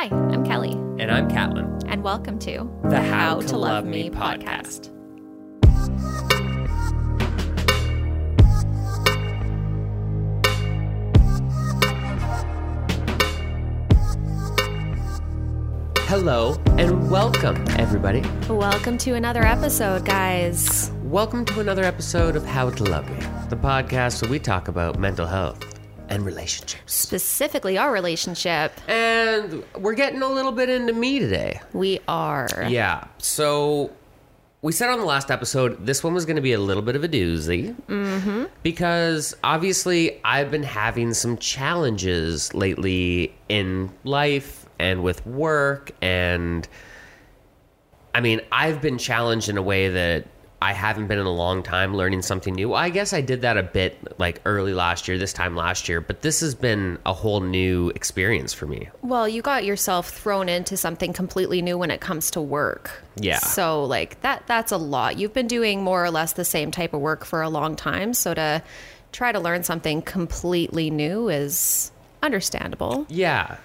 Hi, I'm Kelly, And I'm Catlin. and welcome to The How to Love Me podcast. Hello and welcome, everybody. Welcome to another episode, guys. Welcome to another episode of How to Love Me, the podcast where we talk about mental health and relationships. Specifically, our relationship. And we're getting a little bit into me today. We are. Yeah. So we said on the last episode this one was going to be a little bit of a doozy. Mm-hmm. Because obviously I've been having some challenges lately in life and with work. And I mean, I've been challenged in a way that I haven't been in a long time learning something new. I guess I did that a bit like early last year, this time last year, but this has been a whole new experience for me. Well, you got yourself thrown into something completely new when it comes to work. Yeah. So, like that that's a lot. You've been doing more or less the same type of work for a long time, so to try to learn something completely new is understandable. Yeah.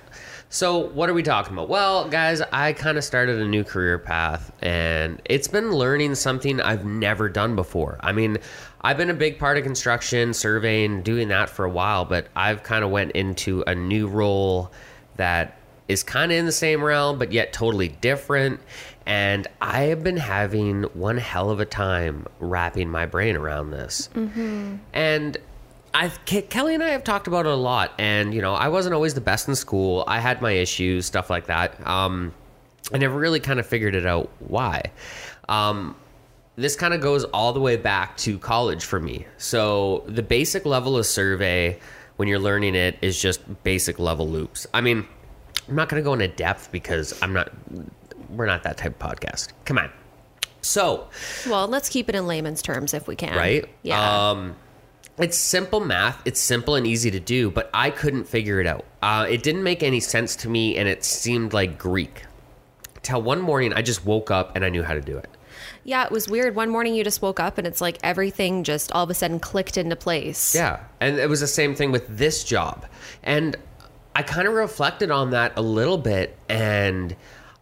So, what are we talking about? Well, guys, I kind of started a new career path and it's been learning something I've never done before. I mean, I've been a big part of construction, surveying, doing that for a while, but I've kind of went into a new role that is kind of in the same realm but yet totally different and I have been having one hell of a time wrapping my brain around this. Mm-hmm. And I Ke- Kelly and I have talked about it a lot, and you know, I wasn't always the best in school. I had my issues, stuff like that. Um, I never really kind of figured it out why. Um, this kind of goes all the way back to college for me. So the basic level of survey when you're learning it is just basic level loops. I mean, I'm not going to go into depth because I'm not. We're not that type of podcast. Come on. So, Well, let's keep it in layman's terms if we can. right? Yeah. Um, it's simple math. It's simple and easy to do, but I couldn't figure it out. Uh, it didn't make any sense to me, and it seemed like Greek. Till one morning, I just woke up and I knew how to do it. Yeah, it was weird. One morning you just woke up and it's like everything just all of a sudden clicked into place. Yeah, and it was the same thing with this job, and I kind of reflected on that a little bit, and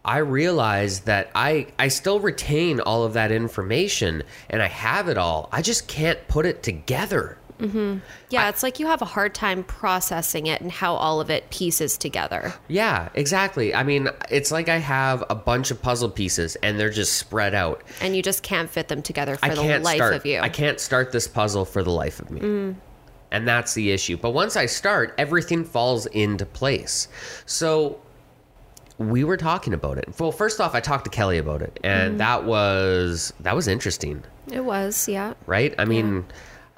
I realized that I I still retain all of that information, and I have it all. I just can't put it together. Mm-hmm. Yeah, it's like you have a hard time processing it and how all of it pieces together. Yeah, exactly. I mean, it's like I have a bunch of puzzle pieces and they're just spread out. And you just can't fit them together for I the life start. of you. I can't start this puzzle for the life of me. Mm. And that's the issue. But once I start, everything falls into place. So we were talking about it. Well, first off, I talked to Kelly about it, and mm-hmm. that was that was interesting, It was, yeah. right? I mean,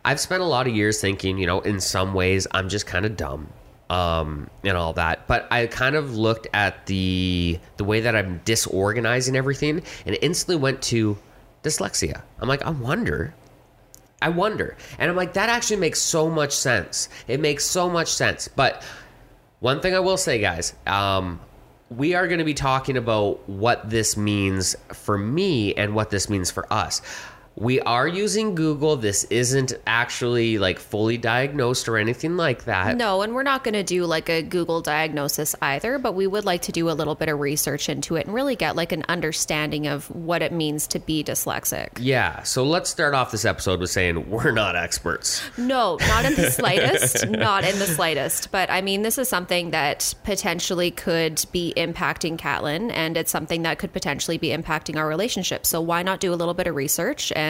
I've spent a lot of years thinking, you know, in some ways I'm just kind of dumb um and all that. But i kind of looked at the the way that i'm disorganizing everything and instantly went to dyslexia. I'm like i wonder i wonder. And i'm like that actually makes so much sense. It makes so much sense. But one thing i will say guys um we are going to be talking about what this means for me and what this means for us we are using google this isn't actually like fully diagnosed or anything like that No, and we're not going to do like a Google diagnosis either, but we would like to do a little bit of research into it and really get like an understanding of what it means to be dyslexic. Yeah, so let's start off this episode with saying we're not experts. No, not in the slightest. not in the slightest. But I mean, this is something that potentially could be impacting Catlin, and it's something that could potentially be impacting our relationship. So why not do a little bit of research and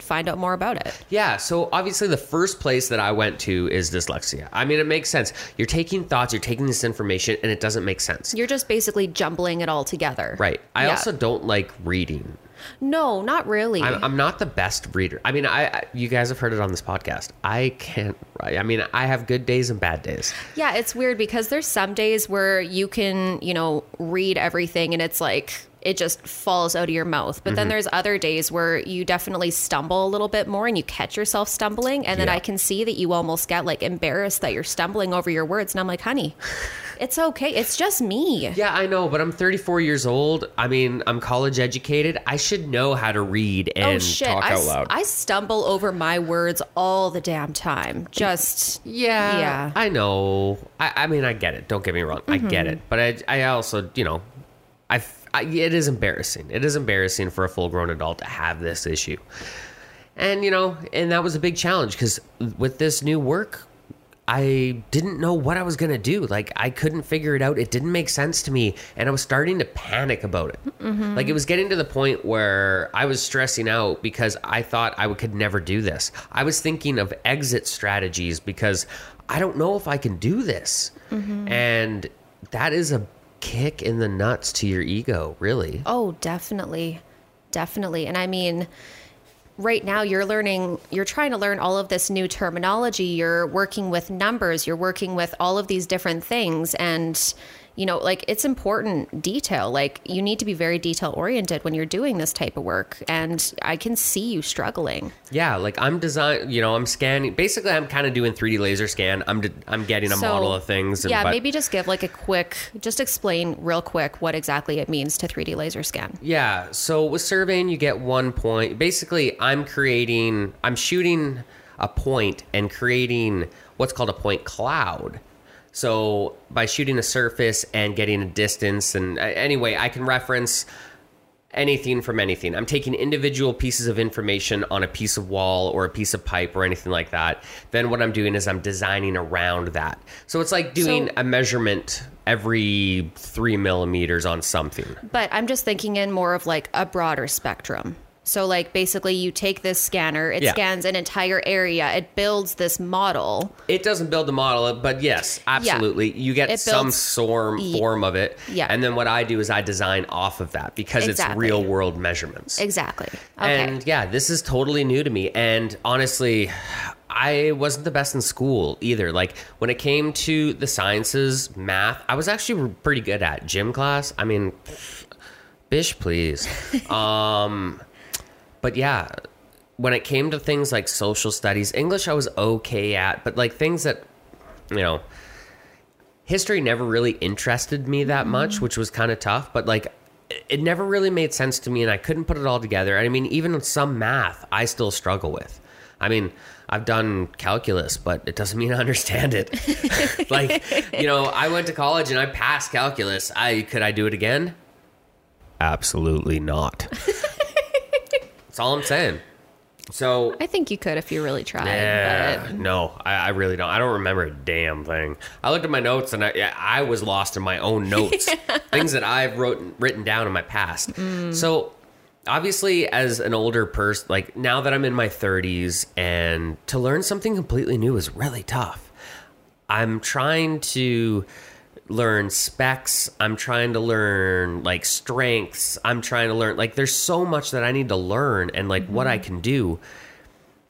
find out more about it? Yeah, so obviously the first place that I went to is dyslexia. I mean, it makes sense. You're taking thoughts, you're taking this information, and it doesn't make sense. You're just basically jumbling it all together. Right. I Yeah. also don't like reading. No, not really. I'm, I'm not the best reader. I mean, I, I you guys have heard it on this podcast. I can't write. I mean, I have good days and bad days. Yeah, it's weird because there's some days where you can, you know, read everything and it's like it just falls out of your mouth. But Mm-hmm. then there's other days where you definitely stumble a little bit more and you catch yourself stumbling. And then Yeah. I can see that you almost get like embarrassed that you're stumbling over your words. And I'm like, honey, it's okay. It's just me. Yeah, I know, but I'm 34 years old. I mean, I'm college educated. I should know how to read and oh shit. talk I, out loud. I stumble over my words all the damn time. Just yeah, Yeah. I know. I, I mean, I get it. Don't get me wrong. I get Mm-hmm. it. But I, I also, you know, I, I- it is embarrassing. It is embarrassing for a full grown adult to have this issue. And, you know, and that was a big challenge because with this new work, I didn't know what I was going to do. Like, I couldn't figure it out. It didn't make sense to me. And I was starting to panic about it. Mm-hmm. Like, it was getting to the point where I was stressing out because I thought I could never do this. I was thinking of exit strategies because I don't know if I can do this. Mm-hmm. And that is a kick in the nuts to your ego, really. Oh, definitely. Definitely. And I mean, right now you're learning, you're trying to learn all of this new terminology. You're working with numbers, you're working with all of these different things. And, you know, like it's important detail. Like you need to be very detail oriented when you're doing this type of work. And I can see you struggling. Yeah, like I'm design, you know, I'm scanning. Basically, I'm kind of doing 3D laser scan. I'm d- I'm getting a So, model of things. and- yeah, but- maybe just give like a quick, just explain real quick what exactly it means to 3D laser scan. Yeah. So with surveying, you get one point. Basically, I'm creating, I'm shooting a point and creating what's called a point cloud. So by shooting a surface and getting a distance, and uh, anyway, I can reference anything from anything. I'm taking individual pieces of information on a piece of wall or a piece of pipe or anything like that. Then what I'm doing is I'm designing around that. So it's like doing So- a measurement every three millimeters on something. But I'm just thinking in more of like a broader spectrum. So like basically you take this scanner, it Yeah. scans an entire area, it builds this model. It doesn't build the model, but yes, absolutely. You get It some builds- form form of it. Yeah. And then what I do is I design off of that because it's real world measurements. Exactly. Okay. And yeah, this is totally new to me. And honestly, I wasn't the best in school either. Like when it came to the sciences, math, I was actually pretty good at gym class. I mean, bish, please. um, but yeah, when it came to things like social studies, English I was okay at, but like things that, you know, history never really interested me that mm-hmm. much, which was kind of tough. But like, it- it never really made sense to me, and I couldn't put it all together. I mean, even some math, I still struggle with. I mean, I've done calculus, but it doesn't mean I understand it. like, you know, I went to college and I passed calculus. I could I do it again? Absolutely not. That's all I'm saying. So I think you could if you really tried. yeah, But no, I, I really don't. I don't remember a damn thing. I looked at my notes and I, yeah, I was lost in my own notes, things that I've wrote written down in my past. Mm. So obviously, as an older person, like now that I'm in my 30s, and to learn something completely new is really tough. I'm trying to learn specs. I'm trying to learn like strengths. I'm trying to learn like there's so much that I need to learn and like what I mm-hmm. can do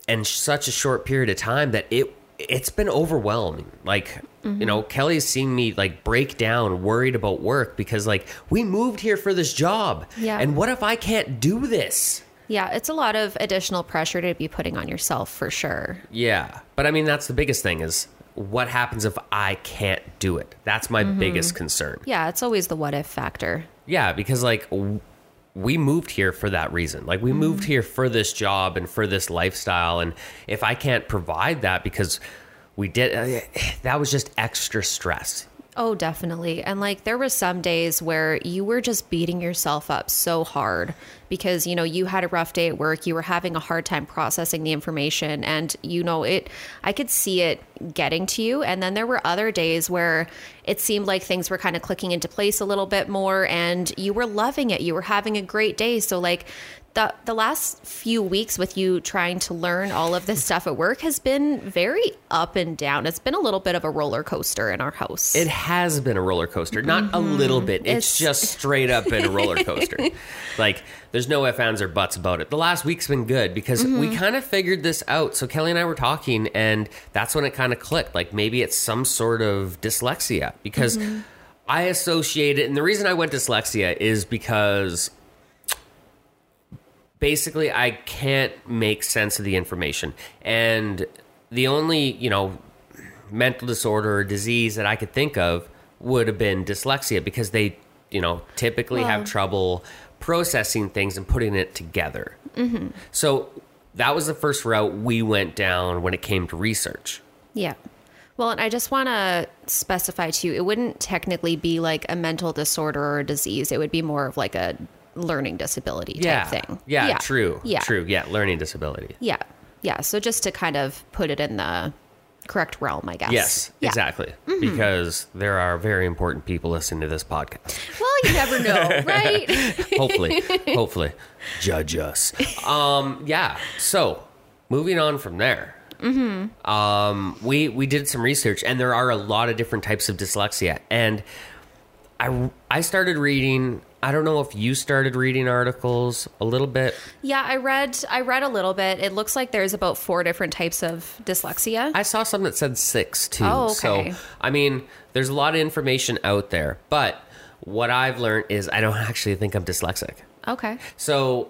in such a short period of time that it it's been overwhelming. Like, you mm-hmm. know, Kelly's seen me like break down, worried about work because like we moved here for this job. Yeah. And what if I can't do this? yeah, it's a lot of additional pressure to be putting on yourself for sure. Yeah. But I mean that's the biggest thing is what happens if I can't do it? That's my biggest concern. Yeah, it's always the what if factor. Yeah, because like w- we moved here for that reason. Like we moved here for this job and for this lifestyle and if I can't provide that because we did uh, that was just extra stress. Oh, definitely. And like there were some days where you were just beating yourself up so hard because, you know, you had a rough day at work, you were having a hard time processing the information and you know, it I could see it getting to you and then there were other days where it seemed like things were kind of clicking into place a little bit more and you were loving it. You were having a great day. So like the the last few weeks with you trying to learn all of this stuff at work has been very up and down. It's been a little bit of a roller coaster in our house. It has been a roller coaster, not a little bit. It's, Mm-hmm. It's- just straight up been a roller coaster. like there's no ifs ands or buts about it. The last week's been good because Mm-hmm. we kind of figured this out. So Kelly and I were talking, and that's when it kind of clicked. Like maybe it's some sort of dyslexia because. Mm-hmm. I associate it, and the reason I went dyslexia is because basically I can't make sense of the information. And the only, you know, mental disorder or disease that I could think of would have been dyslexia because they, you know, typically have trouble processing things and putting it together. Mm-hmm. So that was the first route we went down when it came to research. Yeah. Well, and I just want to specify too, it wouldn't technically be like a mental disorder or a disease. It would be more of like a learning disability type Yeah. thing. Yeah, yeah, true. Yeah. True. Yeah, learning disability. Yeah. Yeah. So just to kind of put it in the correct realm, I guess. Yes, Yeah. exactly. Mm-hmm. Because there are very important people listening to this podcast. Well, you never know, right? Hopefully, hopefully, judge us. Um, yeah. So, moving on from there. Mm-hmm. Um, we we did some research, and there are a lot of different types of dyslexia. And I I started reading. I don't know if you started reading articles a little bit. yeah, I read I read a little bit. It looks like there's about four different types of dyslexia. I saw some that said six too. Oh, okay. So I mean, there's a lot of information out there, but what I've learned is I don't actually think I'm dyslexic. okay. So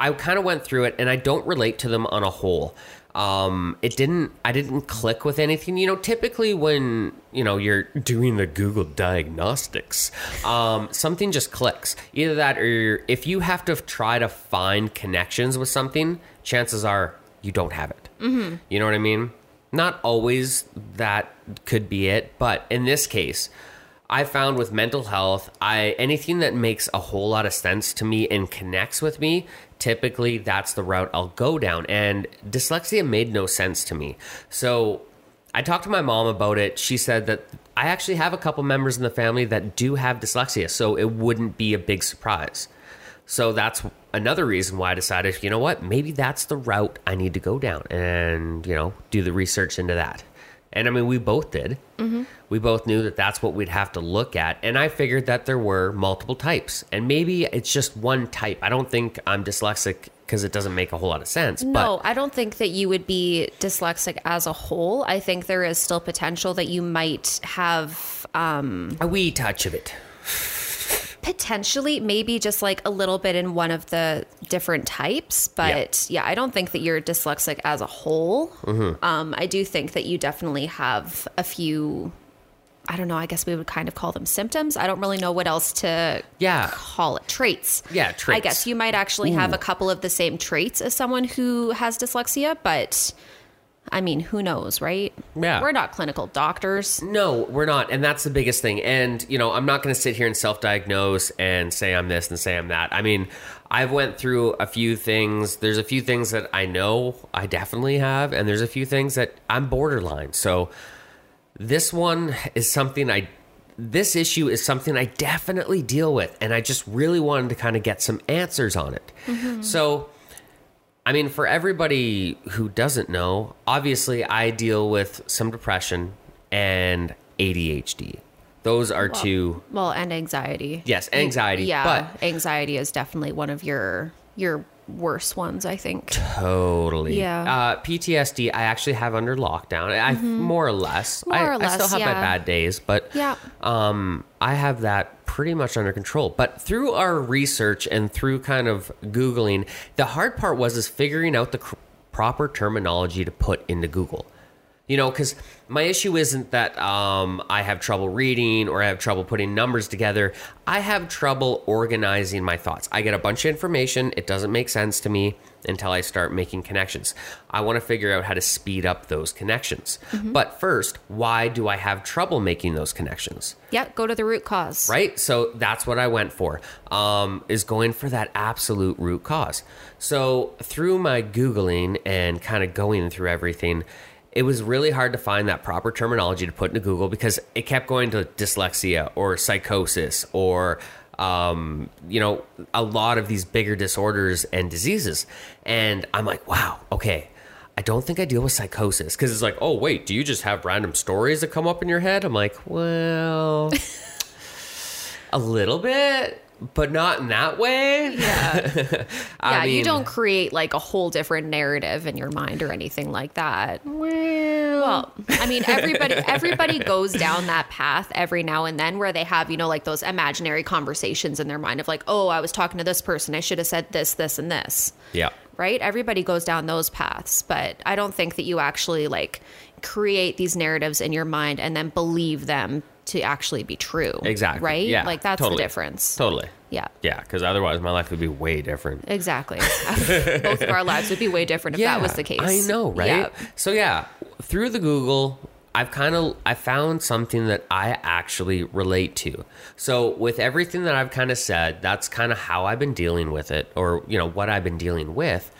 I kind of went through it and I don't relate to them on a whole. Um, it didn't, I didn't click with anything. You know, typically when, you know, you're doing the Google diagnostics, um, something just clicks. Either that or you're, if you have to try to find connections with something, chances are you don't have it. Mm-hmm. You know what I mean? Not always that could be it, but in this case, I found with mental health, I anything that makes a whole lot of sense to me and connects with me, typically that's the route I'll go down. And dyslexia made no sense to me. So I talked to my mom about it. She said that I actually have a couple members in the family that do have dyslexia, so it wouldn't be a big surprise. So that's another reason why I decided, you know what, maybe that's the route I need to go down and, you know, do the research into that. And I mean, we both did. Mm-hmm. We both knew that that's what we'd have to look at. And I figured that there were multiple types. And maybe it's just one type. I don't think I'm dyslexic because it doesn't make a whole lot of sense. No, I don't think that you would be dyslexic as a whole. I think there is still potential that you might have But a wee touch of it. Potentially maybe just like a little bit in one of the different types but yeah, i don't think that you're dyslexic as a whole Mm-hmm. um, i do think that you definitely have a few i don't know i guess we would kind of call them symptoms i don't really know what else to Yeah. call it traits Yeah, traits. i guess you might actually have a couple of the same traits as someone who has dyslexia but i mean who knows right Yeah. we're not clinical doctors No, we're not. And that's the biggest thing. And, you know, I'm not going to sit here and self-diagnose and say I'm this and say I'm that. I mean, I've went through a few things. There's a few things that I know I definitely have, and there's a few things that I'm borderline. So this one is something I this issue is something I definitely deal with, and I just really wanted to kind of get some answers on it. Mm-hmm. So I mean, for everybody who doesn't know, obviously I deal with some depression and ADHD. Those are two. well and anxiety Yes, anxiety. Yeah, But anxiety is definitely one of your your worst ones, I think. totally. Yeah. Uh, PTSD, I actually have under lockdown. I more or less. Mm-hmm. More I, or I still less, have my bad days, but Yeah. um, I have that pretty much under control. But through our research and through kind of googling, the hard part was is figuring out the cr- proper terminology to put into Google. You know, because my issue isn't that um, I have trouble reading or I have trouble putting numbers together. I have trouble organizing my thoughts. I get a bunch of information, it doesn't make sense to me until I start making connections. I want to figure out how to speed up those connections. But first, why do I have trouble making those connections? Yeah, go to the root cause. right so that's what i went for um, is going for that absolute root cause so through my googling and kind of going through everything it was really hard to find that proper terminology to put into google because it kept going to dyslexia or psychosis or um, you know a lot of these bigger disorders and diseases. And i'm like wow okay. I don't think I deal with psychosis because it's like, oh, wait, do you just have random stories that come up in your head? I'm like, well, a little bit, but not in that way. Yeah. I yeah, you don't create like a whole different narrative in your mind or anything like that. Well, Well, I mean, everybody everybody goes down that path every now and then where they have, you know, like those imaginary conversations in their mind of like, oh, I was talking to this person, I should have said this, this, and this. yeah. Right? Everybody goes down those paths, but I don't think that you actually like create these narratives in your mind and then believe them to actually be true. Exactly. Right? Yeah. Like that's totally. the difference. Totally. Yeah. Yeah, because otherwise my life would be way different. Exactly. Both of our lives would be way different if that was the case. I know, right? Yeah. So yeah, through the Google, I've kind of I found something that I actually relate to. So with everything that I've kind of said, that's kind of how I've been dealing with it or, you know, what I've been dealing with.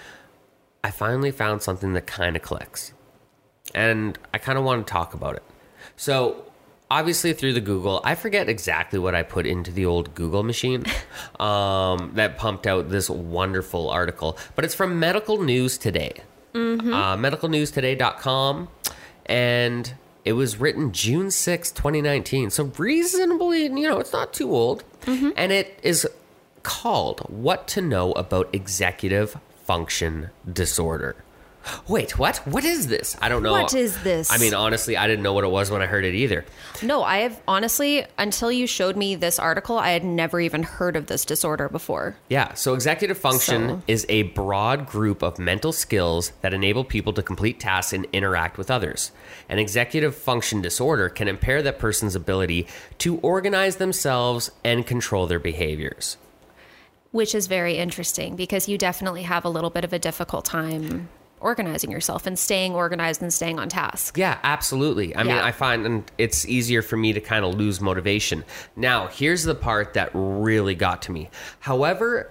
I finally found something that kind of clicks. And I kind of want to talk about it. So, obviously through the Google, I forget exactly what I put into the old Google machine um, that pumped out this wonderful article, but it's from Medical News Today, uh, medicalnewstoday.com, and it was written June 6, 2019. So, reasonably, you know, it's not too old. And it is called What to Know About Executive Function Disorder. Wait, what? What is this? I don't know. What is this? I mean, honestly, I didn't know what it was when I heard it either. No, I have honestly, until you showed me this article, I had never even heard of this disorder before. Yeah, so executive function So- is a broad group of mental skills that enable people to complete tasks and interact with others. An executive function disorder can impair that person's ability to organize themselves and control their behaviors. Which is very interesting because you definitely have a little bit of a difficult time organizing yourself and staying organized and staying on task. Yeah, absolutely. I mean, I find it's easier for me to kind of lose motivation. Now, here's the part that really got to me. However,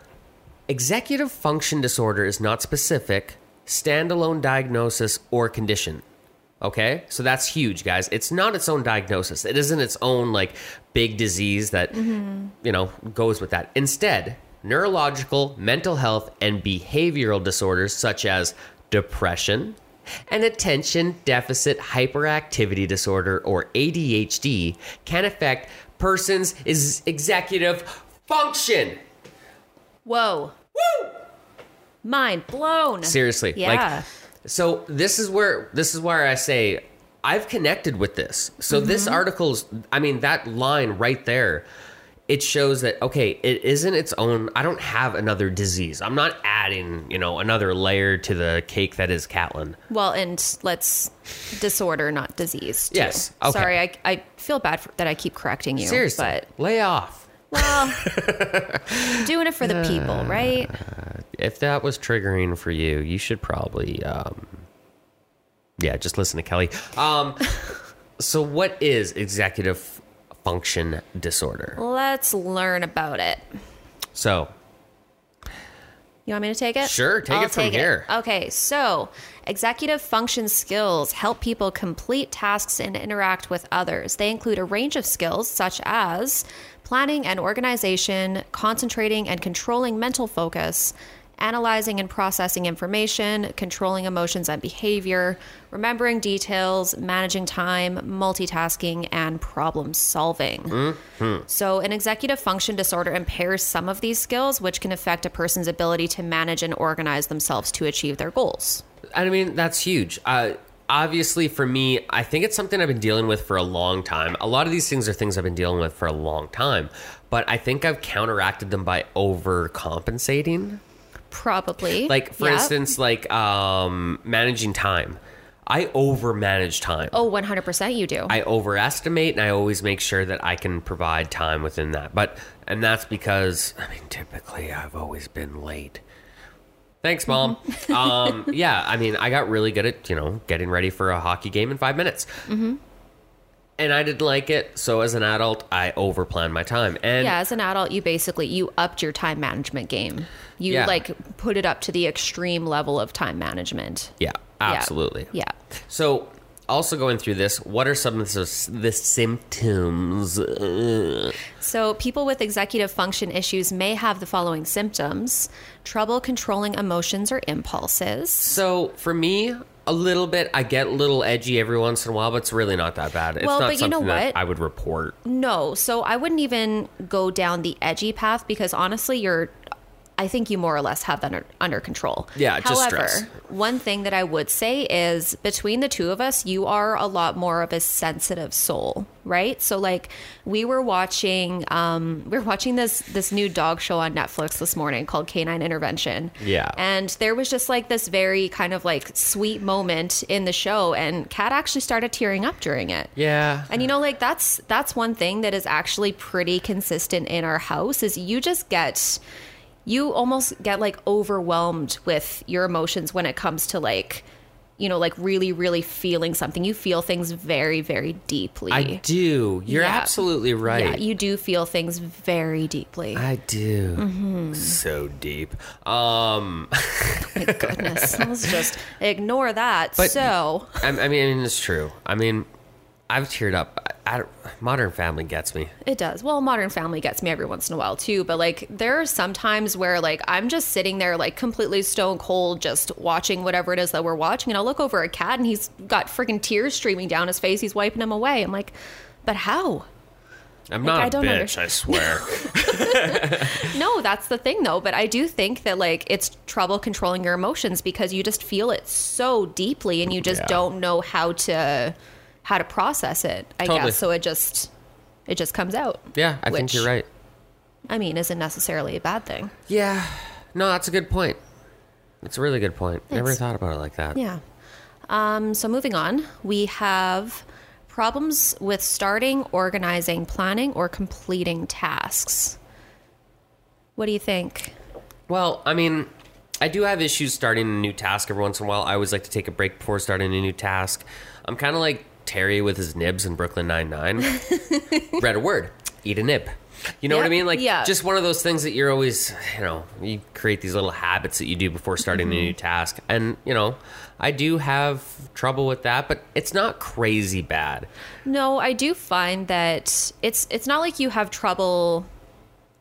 executive function disorder is not specific, standalone diagnosis or condition. Okay? So that's huge, guys. It's not its own diagnosis. It isn't its own like big disease that you know goes with that. Instead, neurological, mental health and behavioral disorders such as depression, and attention deficit hyperactivity disorder or ADHD can affect persons' is executive function. Whoa. Woo! Mind blown. Seriously. Yeah. Like so this is where this is where I say I've connected with this. So Mm-hmm. this article's I mean that line right there it shows that okay, it isn't its own I don't have another disease. I'm not adding, you know, another layer to the cake that is Catlin. Well, and let's disorder, not disease. too. Yes, okay. Sorry, I, I feel bad for, that I keep correcting you. Seriously. But, lay off. well, doing it for the people, right? If that was triggering for you, you should probably um yeah, just listen to Kelly. Um so what is executive function disorder? Let's learn about it. So, You want me to take it? Sure, take it from here. Okay, so executive function skills help people complete tasks and interact with others. They include a range of skills such as planning and organization, concentrating and controlling mental focus, analyzing and processing information, controlling emotions and behavior, remembering details, managing time, multitasking, and problem solving. Mm-hmm. So, an executive function disorder impairs some of these skills, which can affect a person's ability to manage and organize themselves to achieve their goals. I mean, that's huge. Uh, obviously, for me, I think it's something I've been dealing with for a long time. A lot of these things are things I've been dealing with for a long time, but I think I've counteracted them by overcompensating. Probably. Like, for instance, like um, managing time. I overmanage time. Oh, 100% you do. I overestimate and I always make sure that I can provide time within that. But and that's because I mean typically I've always been late. Thanks, mom. um, yeah, I mean I got really good at you know getting ready for a hockey game in five minutes. Mm-hmm. And I didn't like it, so as an adult, I overplanned my time. And yeah, as an adult, you basically you upped your time management game. You Yeah. like put it up to the extreme level of time management. yeah, Yeah. absolutely. Yeah. So, also going through this, what are some of the, the symptoms? So, people with executive function issues may have the following symptoms trouble controlling emotions or impulses. So for me, a little bit. I get a little edgy every once in a while, but it's really not that bad. It's Well, not but you know what? I would report. No, so I wouldn't even go down the edgy path because honestly, you're I think you more or less have that under, under control. Yeah, just However, stress. one thing that I would say is between the two of us, you are a lot more of a sensitive soul, right? So like we were watching um we were watching this this new dog show on Netflix this morning called Canine Intervention. Yeah. And there was just like this very kind of like sweet moment in the show and Kat actually started tearing up during it. Yeah. And you know, like that's that's one thing that is actually pretty consistent in our house is you just get you almost get like overwhelmed with your emotions when it comes to like you know like really really feeling something you feel things very very deeply I do. You're Yeah. absolutely right. yeah you do feel things very deeply I do. Mm-hmm. So deep. Um, my goodness let's just ignore that But- so I, I mean, it's true. I mean, I've teared up. Modern Family gets me. It does. Well, Modern Family gets me every once in a while too, but like there are some times where like I'm just sitting there like completely stone cold just watching whatever it is that we're watching and I'll look over at Cat and he's got freaking tears streaming down his face. He's wiping them away. I'm like, "But how?" I'm Like, not I a don't bitch, I swear. No, that's the thing though, but I do think that like it's trouble controlling your emotions because you just feel it so deeply and you just Yeah. don't know how to how to process it. I Totally. guess so it just it just comes out. yeah, I think you're right. I mean, isn't necessarily a bad thing. Yeah. No, that's a good point. It's a really good point. Never thought about it like that. Yeah. Um, so moving on, we have problems with starting, organizing, planning, or completing tasks. What do you think? Well, I mean, I do have issues starting a new task every once in a while. I always like to take a break before starting a new task. I'm kind of like Terry with his nibs in Brooklyn Nine Nine. Read a word, eat a nib. You know what I mean? Like, yeah. just one of those things that you're always, you know, you create these little habits that you do before starting Mm-hmm. a new task. And, you know, I do have trouble with that, but it's not crazy bad. No, I do find that it's it's not like you have trouble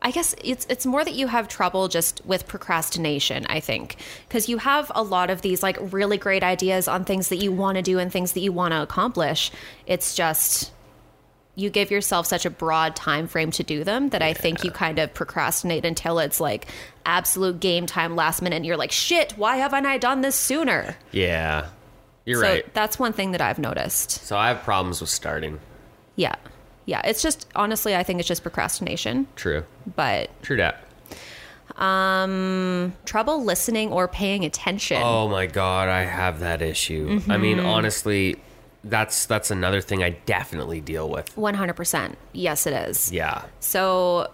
I guess it's it's more that you have trouble just with procrastination, I think, because you have a lot of these like really great ideas on things that you want to do and things that you want to accomplish. It's just you give yourself such a broad time frame to do them that I think you kind of procrastinate until it's like absolute game time last minute and you're like, "Shit, why haven't I done this sooner?" Yeah. You're so right. that's one thing that I've noticed. So I have problems with starting. Yeah. Yeah, it's just honestly I think it's just procrastination, True. but True that. trouble listening or paying attention. Oh my god, I have that issue. I mean, Mm-hmm. honestly, that's that's another thing I definitely deal with. 100%. Yes, it is. Yeah. So,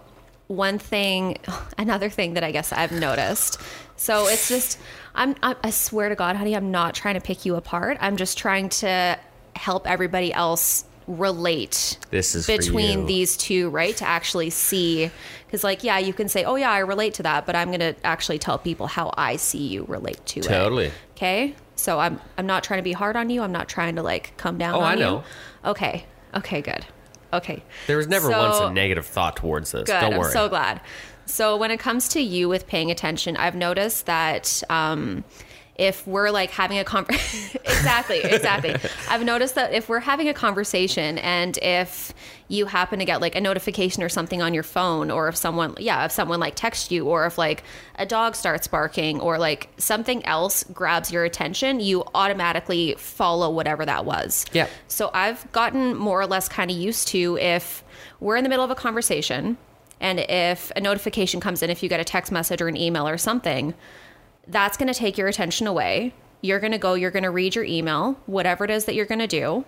one thing, another thing that I guess I've noticed. So, it's just, I'm, I, I swear to God, honey, I'm not trying to pick you apart. I'm just trying to help everybody else relate This is between these two, right? To actually see, because, like, yeah, you can say, oh, yeah, I relate to that, but I'm going to actually tell people how I see you relate to it. Totally. Okay. So I'm I'm not trying to be hard on you. I'm not trying to like come down Oh, on I you. know. Okay. Okay, good. Okay. There was never So- once a negative thought towards this. Good. Don't I'm worry. so glad. So when it comes to you with paying attention, I've noticed that um if we're like having a conversation exactly exactly i've noticed that if we're having a conversation and if you happen to get like a notification or something on your phone or if someone yeah if someone like texts you or if like a dog starts barking or like something else grabs your attention you automatically follow whatever that was Yeah. so I've gotten more or less kind of used to if we're in the middle of a conversation and if a notification comes in, if you get a text message or an email or something, that's going to take your attention away. You're going to go, you're going to read your email, whatever it is that you're going to do.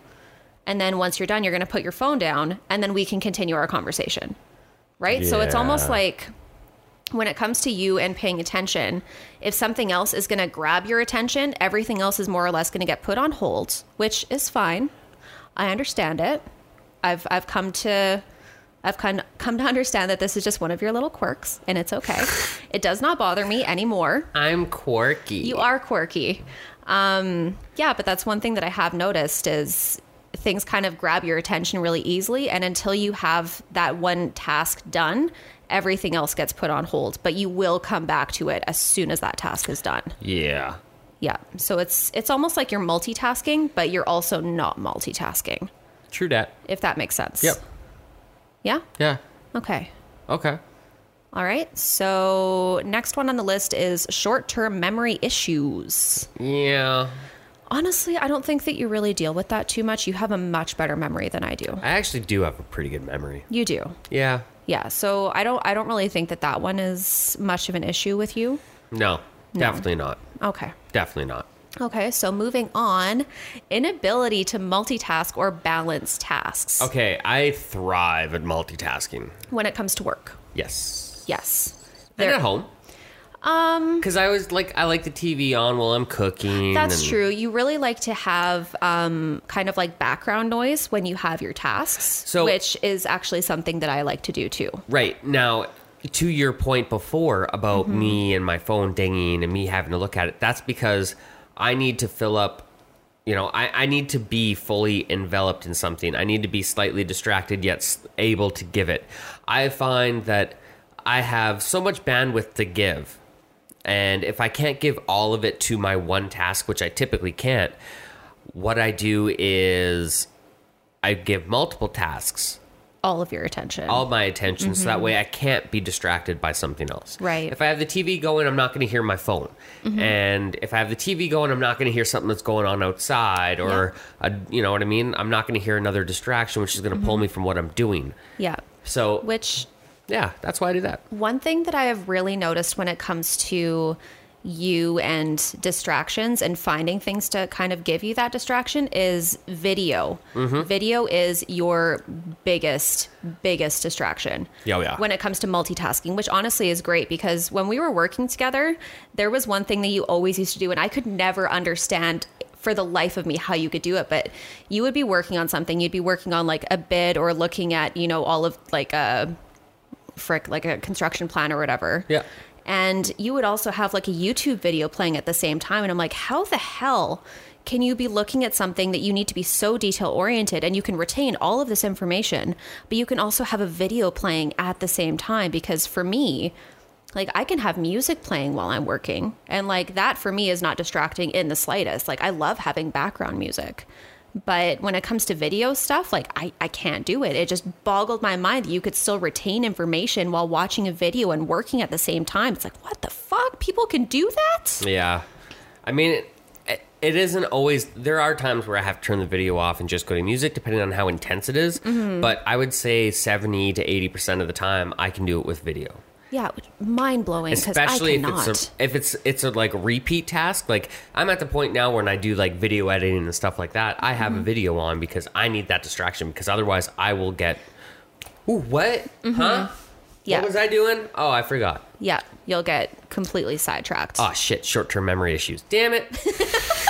And then once you're done, you're going to put your phone down and then we can continue our conversation. Right? So it's almost like when it comes to you and paying attention, if something else is going to grab your attention, everything else is more or less going to get put on hold, which is fine. I understand it. I've I've come to I've come come to understand that this is just one of your little quirks and it's okay. it does not bother me anymore. I'm quirky. You are quirky. Um, yeah, but that's one thing that I have noticed is things kind of grab your attention really easily and until you have that one task done, everything else gets put on hold, but you will come back to it as soon as that task is done. Yeah. Yeah. So it's it's almost like you're multitasking, but you're also not multitasking, True that. if that makes sense. Yep. Yeah? Yeah. Okay. Okay. All right. So, next one on the list is short term memory issues. Yeah. Honestly, I don't think that you really deal with that too much. You have a much better memory than I do. I actually do have a pretty good memory. You do. Yeah. Yeah. So, I don't I don't really think that that one is much of an issue with you. No, definitely not. Okay. Definitely not. Okay, so moving on, inability to multitask or balance tasks Okay, I thrive at multitasking. when it comes to work. Yes. Yes. And There- at home. Um, because I always like I like the TV on while I'm cooking. That's and- true. You really like to have um, kind of like background noise when you have your tasks, So- which is actually something that I like to do too. Right now, to your point before about Mm-hmm. me and my phone dinging and me having to look at it, that's because I need to fill up. You know, I, I need to be fully enveloped in something. I need to be slightly distracted yet able to give it. I find that I have so much bandwidth to give. And if I can't give all of it to my one task, which I typically can't, what I do is I give multiple tasks All of your attention. all my attention so that way I can't be distracted by something else. Mm-hmm. Right. Mm-hmm. If I have the TV going, I'm not going to hear my phone. And if I have the TV going, I'm not going to hear something that's going on outside or, a, you know what I mean? I'm not going to hear another distraction, which is going to Mm-hmm. pull me from what I'm doing. yeah. So, Which yeah, that's why I do that. One thing that I have really noticed when it comes to you and distractions and finding things to kind of give you that distraction is video. Mm-hmm. Video is your biggest, biggest distraction. Yeah, oh, yeah. When it comes to multitasking, which honestly is great because when we were working together, there was one thing that you always used to do, and I could never understand for the life of me how you could do it but you would be working on something you'd be working on like a bid or looking at you know all of like a frick like a construction plan or whatever. Yeah. And you would also have like a YouTube video playing at the same time. And I'm like, how the hell can you be looking at something that you need to be so detail oriented and you can retain all of this information, but you can also have a video playing at the same time? Because for me, like I can have music playing while I'm working. And like that for me is not distracting in the slightest. Like I love having background music. But when it comes to video stuff, like I, I can't do it. It just boggled my mind that you could still retain information while watching a video and working at the same time. It's like, what the fuck? People can do that? Yeah. I mean, it, it isn't always. There are times where I have to turn the video off and just go to music, depending on how intense it is. Mm-hmm. But I would say 70 to 80% of the time, I can do it with video. Yeah, mind blowing especially if it's a, if it's it's a like repeat task like i'm at the point now where when i do like video editing and stuff like that i have a Mm-hmm. video on because i need that distraction because otherwise i will get Ooh, what huh Mm-hmm. Yeah. what was i doing oh i forgot yeah, you'll get completely sidetracked. oh shit short-term memory issues damn it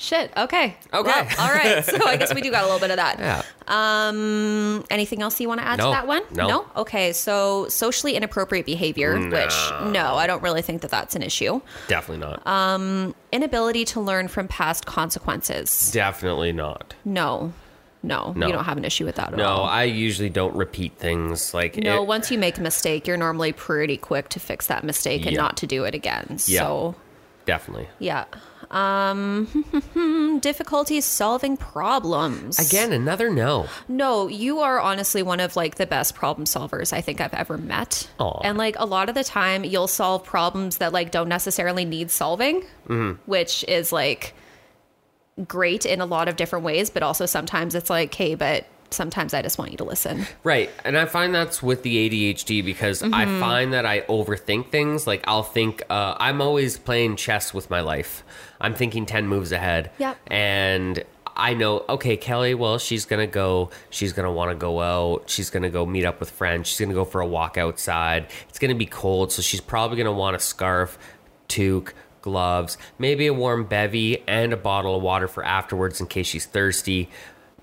Shit. Okay. Okay. Well, all right. So I guess we do got a little bit of that. yeah Um, anything else you want to add No. to that one? No. no. Okay. So socially inappropriate behavior, which no, I don't really think that that's an issue. definitely not Uh, Inability to learn from past consequences. definitely not No. No, No. you don't have an issue with that at no all. i usually don't repeat things like No, it- once you make a mistake, you're normally pretty quick to fix that mistake and not to do it again. Yeah. So, definitely yeah. Um, difficulties solving problems. again another no No, you are honestly one of like the best problem solvers I think I've ever met. Aw. And like a lot of the time you'll solve problems that like don't necessarily need solving, Mm-hmm. which is like great in a lot of different ways, but also sometimes it's like, hey, but sometimes I just want you to listen. Right. And I find that's with the ADHD because I Mm-hmm. find that I overthink things. Like I'll think uh, I'm always playing chess with my life. I'm thinking 10 moves ahead. Yep. And I know, okay, Kelly, well, she's going to go, she's going to want to go out. She's going to go meet up with friends. She's going to go for a walk outside. It's going to be cold. So she's probably going to want a scarf, toque, gloves, maybe a warm bevy, and a bottle of water for afterwards in case she's thirsty.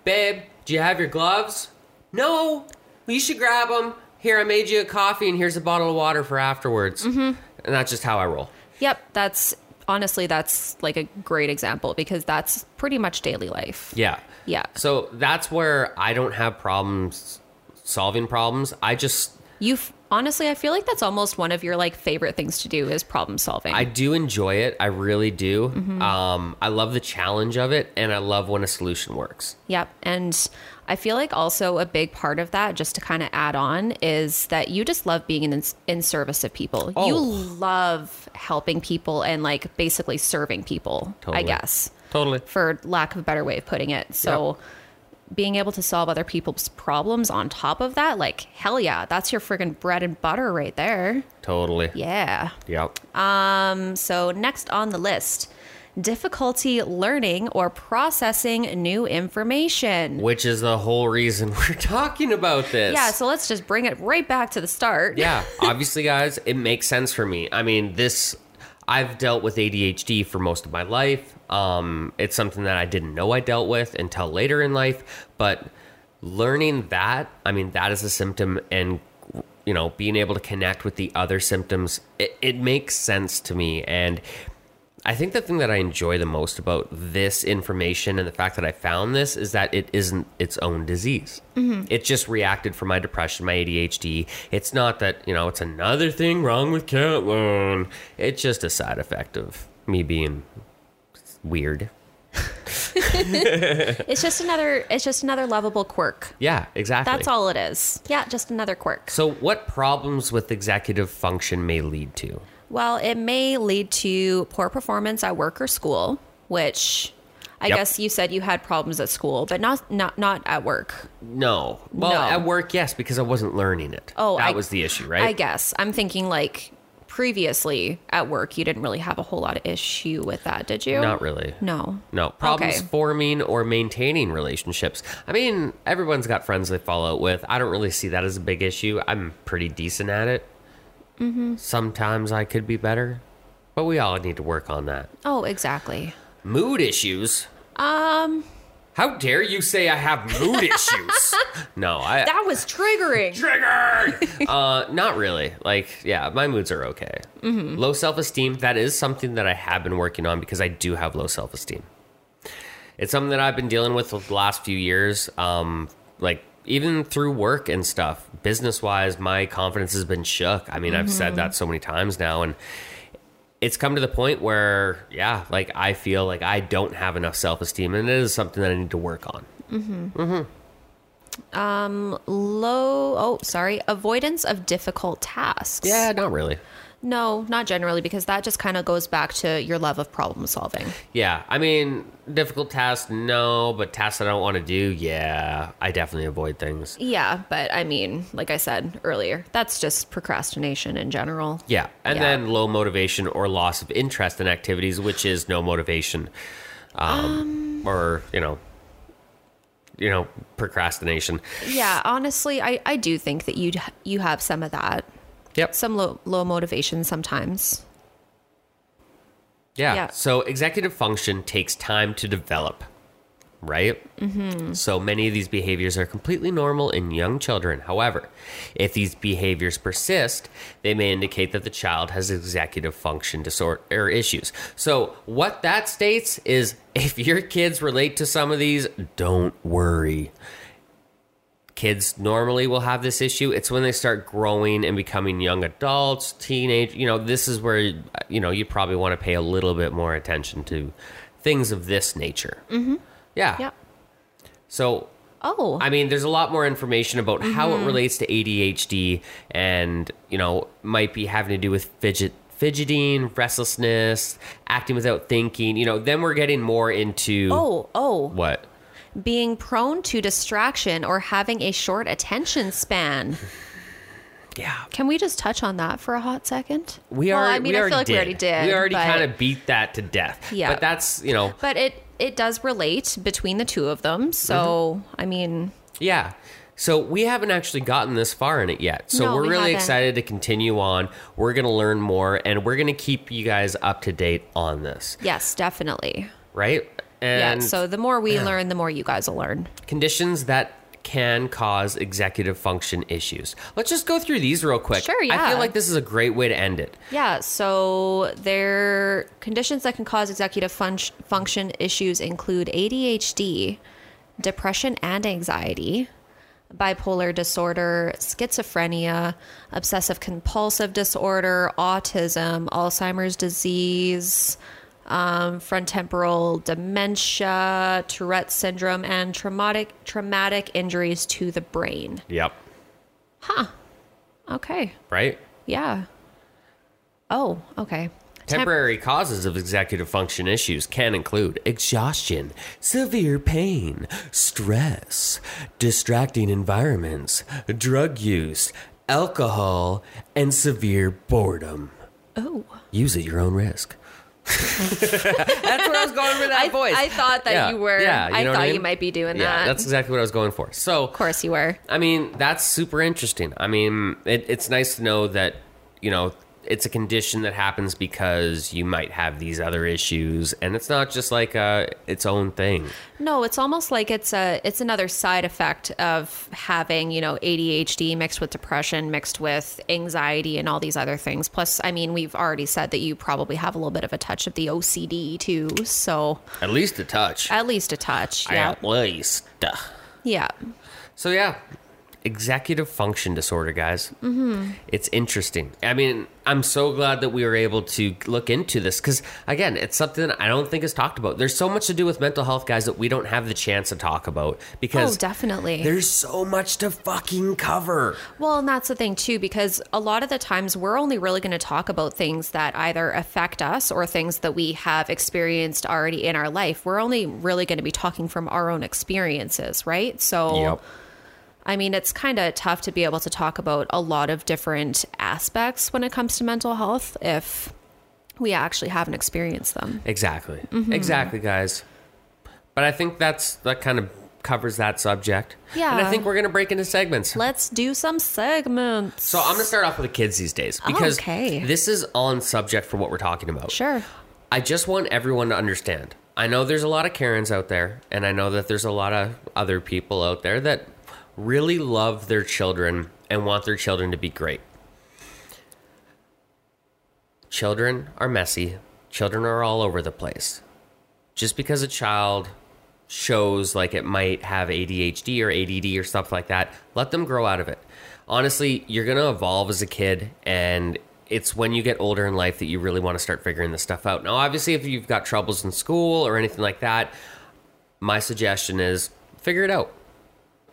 Babe, do you have your gloves? No. Well, you should grab them. Here, I made you a coffee, and here's a bottle of water for afterwards. Mm-hmm. And that's just how I roll. Yep, that's honestly that's like a great example because that's pretty much daily life. Yeah. Yeah. So that's where I don't have problems solving problems. I just You f- honestly, I feel like that's almost one of your like favorite things to do is problem solving. I do enjoy it. I really do. Mm-hmm. Um, I love the challenge of it, and I love when a solution works. Yep. And I feel like also a big part of that, just to kind of add on, is that you just love being in, in service of people. Oh. You love helping people and like basically serving people, I guess, Totally. for lack of a better way of putting it. So being able to solve other people's problems on top of that, like, hell yeah, that's your friggin' bread and butter right there. Totally. Yeah. Yep. Um, so, next on the list difficulty learning or processing new information. Which is the whole reason we're talking about this. Yeah, so let's just bring it right back to the start. yeah. Obviously, guys, it makes sense for me. I mean, this. I've dealt with ADHD for most of my life. Um, it's something that I didn't know I dealt with until later in life. But learning that, I mean, that is a symptom, and you know, being able to connect with the other symptoms, it, it makes sense to me. And I think the thing that I enjoy the most about this information and the fact that I found this is that it isn't its own disease. It just reacted from my depression, my ADHD. It's not that, you know, it's another thing wrong with Catlin. It's just a side effect of me being weird. It's just another it's just another lovable quirk. Yeah, exactly. That's all it is. Yeah, just another quirk. So, what problems with executive function may lead to? Well, it may lead to poor performance at work or school, which I Yep. guess you said you had problems at school, but not not not at work. No. Well, No. at work, yes, because I wasn't learning it. Oh, that I- was the issue, right? I guess. I'm thinking like previously at work you didn't really have a whole lot of issue with that, did you? Not really. No. No, problems Okay. forming or maintaining relationships. I mean, everyone's got friends they fall out with. I don't really see that as a big issue. I'm pretty decent at it. Mm-hmm. Sometimes I could be better, but we all need to work on that. Oh, exactly. Mood issues. Um How dare you say I have mood issues? No, I that was triggering. triggered. uh, not really. Like, yeah, my moods are okay. Mm-hmm. Low self esteem. That is something that I have been working on because I do have low self esteem. It's something that I've been dealing with the last few years. Um, like even through work and stuff, business wise, my confidence has been shook. I mean, I've Mm-hmm. said that so many times now, and it's come to the point where, yeah, like I feel like I don't have enough self esteem, and it is something that I need to work on. um Low oh, sorry, avoidance of difficult tasks. Yeah, not really. No, not generally because that just kind of goes back to your love of problem solving. Yeah, I mean, difficult tasks, no, but tasks I don't want to do, yeah, I definitely avoid things. Yeah, but I mean, like I said earlier, that's just procrastination in general. Yeah, and Yeah. then low motivation or loss of interest in activities, which is no motivation, um, or you know, you know, procrastination. Yeah, honestly, I, I do think that you you have some of that. Yep. Some low low motivation sometimes. Yeah. Yeah. So executive function takes time to develop, right? Mm-hmm. So many of these behaviors are completely normal in young children. However, if these behaviors persist, they may indicate that the child has executive function disorder or issues. So what that states is if your kids relate to some of these, don't worry kids normally will have this issue it's when they start growing and becoming young adults teenage you know this is where you know you probably want to pay a little bit more attention to things of this nature mm-hmm. yeah Yeah. so Oh. i mean there's a lot more information about how it relates to adhd and you know might be having to do with fidget fidgeting restlessness acting without thinking you know then we're getting more into oh, oh. what Being prone to distraction or having a short attention span. yeah Can we just touch on that for a hot second? We Well, are. I mean, we I already feel like did. we already did. We already kind of beat that to death. Yeah. But that's you know, But it it does relate between the two of them. So Mm-hmm. I mean, yeah. So we haven't actually gotten this far in it yet. So No, we're we really haven't. excited to continue on. We're going to learn more, and we're going to keep you guys up to date on this, yes, definitely. right? And yeah. So the more we learn, the more you guys will learn. conditions that can cause executive function issues. Let's just go through these real quick. Sure, yeah. I feel like this is a great way to end it. Yeah, so there conditions that can cause executive fun- function issues include ADHD, depression and anxiety, bipolar disorder, schizophrenia, obsessive compulsive disorder, autism, Alzheimer's disease, um, frontemporal dementia, Tourette syndrome, and traumatic traumatic injuries to the brain. Yep. Huh. Okay. Right? Yeah. Oh, okay. Temp- Temporary causes of executive function issues can include exhaustion, severe pain, stress, distracting environments, drug use, alcohol, and severe boredom. oh. Use at your own risk. That's where I was going with that I, voice. I thought that Yeah, you were. yeah, you I know what thought I you might be doing yeah, that. that's exactly what I was going for. So, of course you were. I mean, that's super interesting. I mean, it, it's nice to know that, you know, it's a condition that happens because you might have these other issues, and it's not just like uh, its own thing. No, it's almost like it's a it's another side effect of having, you know, ADHD mixed with depression, mixed with anxiety and all these other things. Plus, I mean, we've already said that you probably have a little bit of a touch of the OCD too. So, At least a touch. at least a touch. Yeah. At least. Yeah. So, yeah, executive function disorder, guys. Mm-hmm. It's interesting. I mean, I'm so glad that we were able to look into this because, again, it's something I don't think is talked about. There's so much to do with mental health, guys, that we don't have the chance to talk about because Oh, definitely. there's so much to fucking cover. Well, and that's the thing too, because a lot of the times we're only really going to talk about things that either affect us or things that we have experienced already in our life. We're only really going to be talking from our own experiences, right? So, I mean, it's kind of tough to be able to talk about a lot of different aspects when it comes to mental health if we actually haven't experienced them. Exactly. Mm-hmm. Exactly, guys. But I think that's that kind of covers that subject. Yeah. And I think we're gonna break into segments. Let's do some segments. So I'm gonna start off with the kids these days because Okay. this is on subject for what we're talking about. Sure. I just want everyone to understand. I know there's a lot of Karens out there, and I know that there's a lot of other people out there that really love their children and want their children to be great. Children are messy. Children are all over the place. Just because a child shows like it might have ADHD or ADD or stuff like that, let them grow out of it. Honestly, you're going to evolve as a kid and it's when you get older in life that you really want to start figuring this stuff out. Now, obviously, if you've got troubles in school or anything like that, my suggestion is figure it out.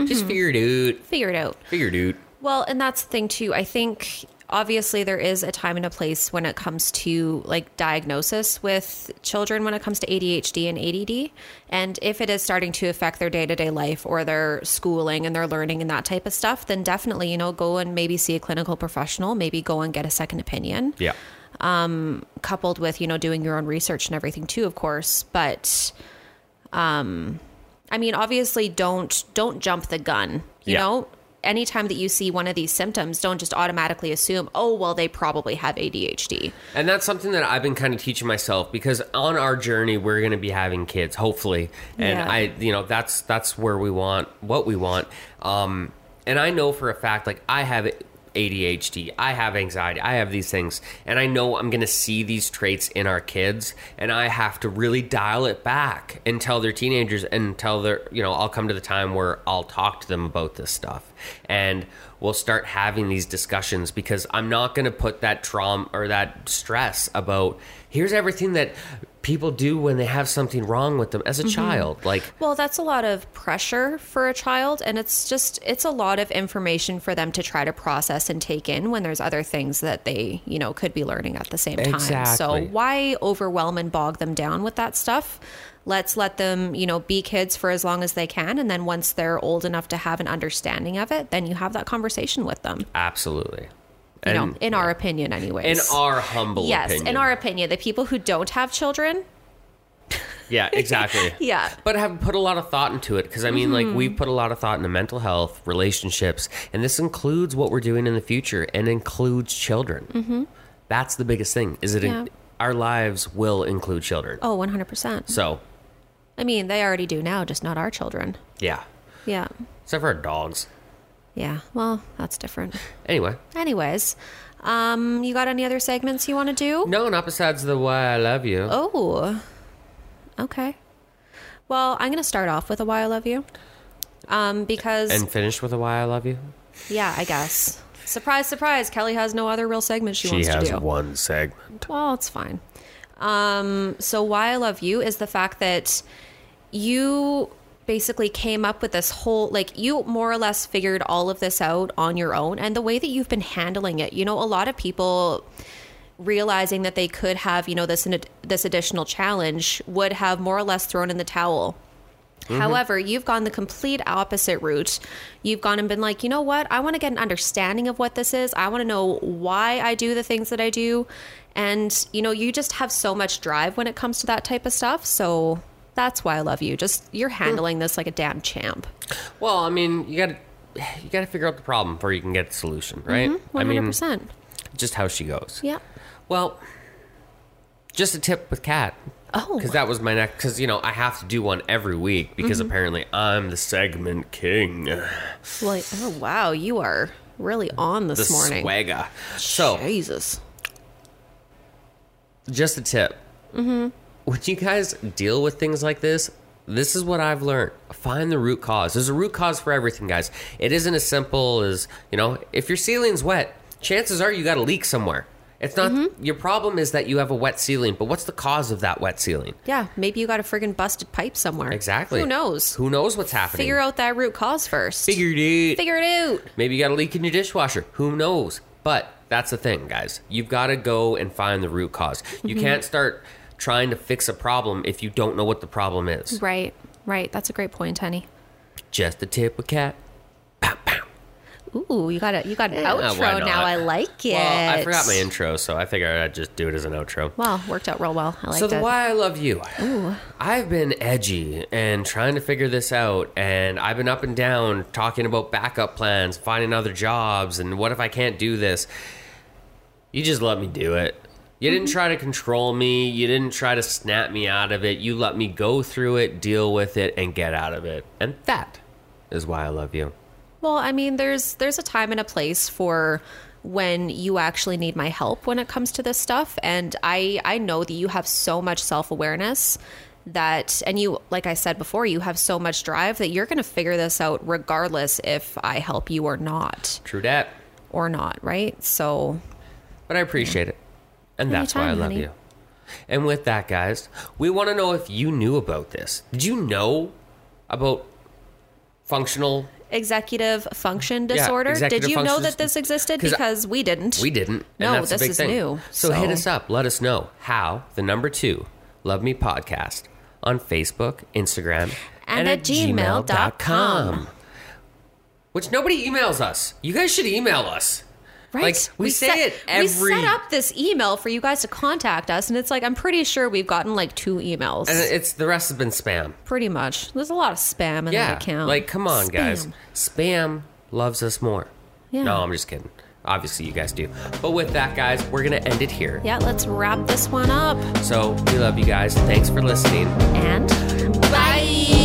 Just figure it out. Figure it out. Figure it out. Well, and that's the thing too. I think obviously there is a time and a place when it comes to like diagnosis with children when it comes to ADHD and ADD. And if it is starting to affect their day to day life or their schooling and their learning and that type of stuff, then definitely, you know, go and maybe see a clinical professional, maybe go and get a second opinion Yeah. Um coupled with you know doing your own research and everything too of course but um i mean obviously don't don't jump the gun you Yeah. know anytime that you see one of these symptoms don't just automatically assume oh well they probably have adhd And that's something that I've been kind of teaching myself because on our journey we're going to be having kids, hopefully. And Yeah. I, you know, that's that's where we want what we want. Um, and I know for a fact, like I have ADHD, I have anxiety, I have these things, and I know I'm going to see these traits in our kids, and I have to really dial it back until they're teenagers, until they're, you know, I'll come to the time where I'll talk to them about this stuff, and we'll start having these discussions because I'm not going to put that trauma or that stress about here's everything that people do when they have something wrong with them as a mm-hmm. child, like. well that's a lot of pressure for a child and it's just it's a lot of information for them to try to process and take in when there's other things that they you know could be learning at the same time exactly. so why overwhelm and bog them down with that stuff let's let them you know be kids for as long as they can and then once they're old enough to have an understanding of it then you have that conversation with them Absolutely. You know And- in our opinion anyways in our humble yes opinion. in our opinion the people who don't have children yeah, exactly. yeah Mm-hmm. But have put a lot of thought into it because I mean, like we've put a lot of thought into mental health, relationships, and this includes what we're doing in the future and includes children. Mm-hmm. That's the biggest thing. Is it Yeah. our lives will include children? oh 100% So i mean they already do now just not our children yeah, yeah except for our dogs. Yeah well that's different Anyway, anyways um you got any other segments you want to do no, not besides the why I love you. Oh, okay. Well, I'm going to start off with a why I love you. Um, because And finish with a why I love you. yeah, I guess. Surprise, surprise. Kelly has no other real segment she, She wants has to do. one segment. Well, it's fine. Um, so why I love you is the fact that you basically came up with this whole like you more or less figured all of this out on your own and the way that you've been handling it. You know, a lot of people realizing that they could have, you know, this this additional challenge would have more or less thrown in the towel. Mm-hmm. However, you've gone the complete opposite route. You've gone and been like, you know what? I want to get an understanding of what this is. I want to know why I do the things that I do. And, you know, you just have so much drive when it comes to that type of stuff. So that's why I love you. Just you're handling this like a damn champ. Well, I mean, you gotta you gotta figure out the problem before you can get the solution, right? Mm-hmm. I mean, 100%. just how she goes. yeah. Well, just a tip with Kat. Oh. Because that was my next. Because you know I have to do one every week because Mm-hmm. apparently I'm the segment king, Like oh, wow. You are really on this morning. swagger. So Jesus. just a tip. Mm-hmm. When you guys deal with things like this, this is what I've learned. Find the root cause. There's a root cause for everything, guys. It isn't as simple as, you know, if your ceiling's wet, chances are you got a leak somewhere. It's not your problem is that you have a wet ceiling, but what's the cause of that wet ceiling? Yeah. Maybe you got a friggin' busted pipe somewhere. Exactly. Who knows? Who knows what's happening? Figure out that root cause first. Figured it. Figure it out. Maybe you got a leak in your dishwasher. Who knows? But that's the thing, guys. You've got to go and find the root cause. You Mm-hmm. can't start trying to fix a problem if you don't know what the problem is. Right. Right. That's a great point, honey. Just a tip with cat. Pow, pow. Ooh, you got a you got an Yeah, outro now. I like it. Well, I forgot my intro, so I figured I'd just do it as an outro. Well, worked out real well. I like so the it. why I love you. Ooh. I've been edgy and trying to figure this out, and I've been up and down talking about backup plans, finding other jobs, and what if I can't do this? You just let me do it. You didn't mm-hmm. try to control me. You didn't try to snap me out of it. You let me go through it, deal with it, and get out of it. And that is why I love you. Well, I mean, there's there's a time and a place for when you actually need my help when it comes to this stuff, and I I know that you have so much self awareness that and you like I said before you have so much drive that you're going to figure this out regardless if I help you or not True dat. or not, right? So, But I appreciate it. And that's why I love honey. you. And with that, guys, we want to know if you knew about this. Did you know about functional? executive function Yeah, disorder. executive Did you know that this existed 'Cause I- because we didn't. We didn't. No, and this is thing. new, So, hit us up. Let us know how the number two Love Me Podcast on Facebook, Instagram, And at gmail.com. Which nobody emails us. You guys should email us. Right? Like, we say set, it every- We set up this email for you guys to contact us, and it's like I'm pretty sure we've gotten like two emails. And it's the rest have been spam. pretty much. There's a lot of spam in Yeah. that account. Like, come on, guys. Spam. Spam loves us more. Yeah. No, I'm just kidding. Obviously, you guys do. But with that, guys, we're going to end it here. Yeah, let's wrap this one up. So, we love you guys. Thanks for listening. And bye.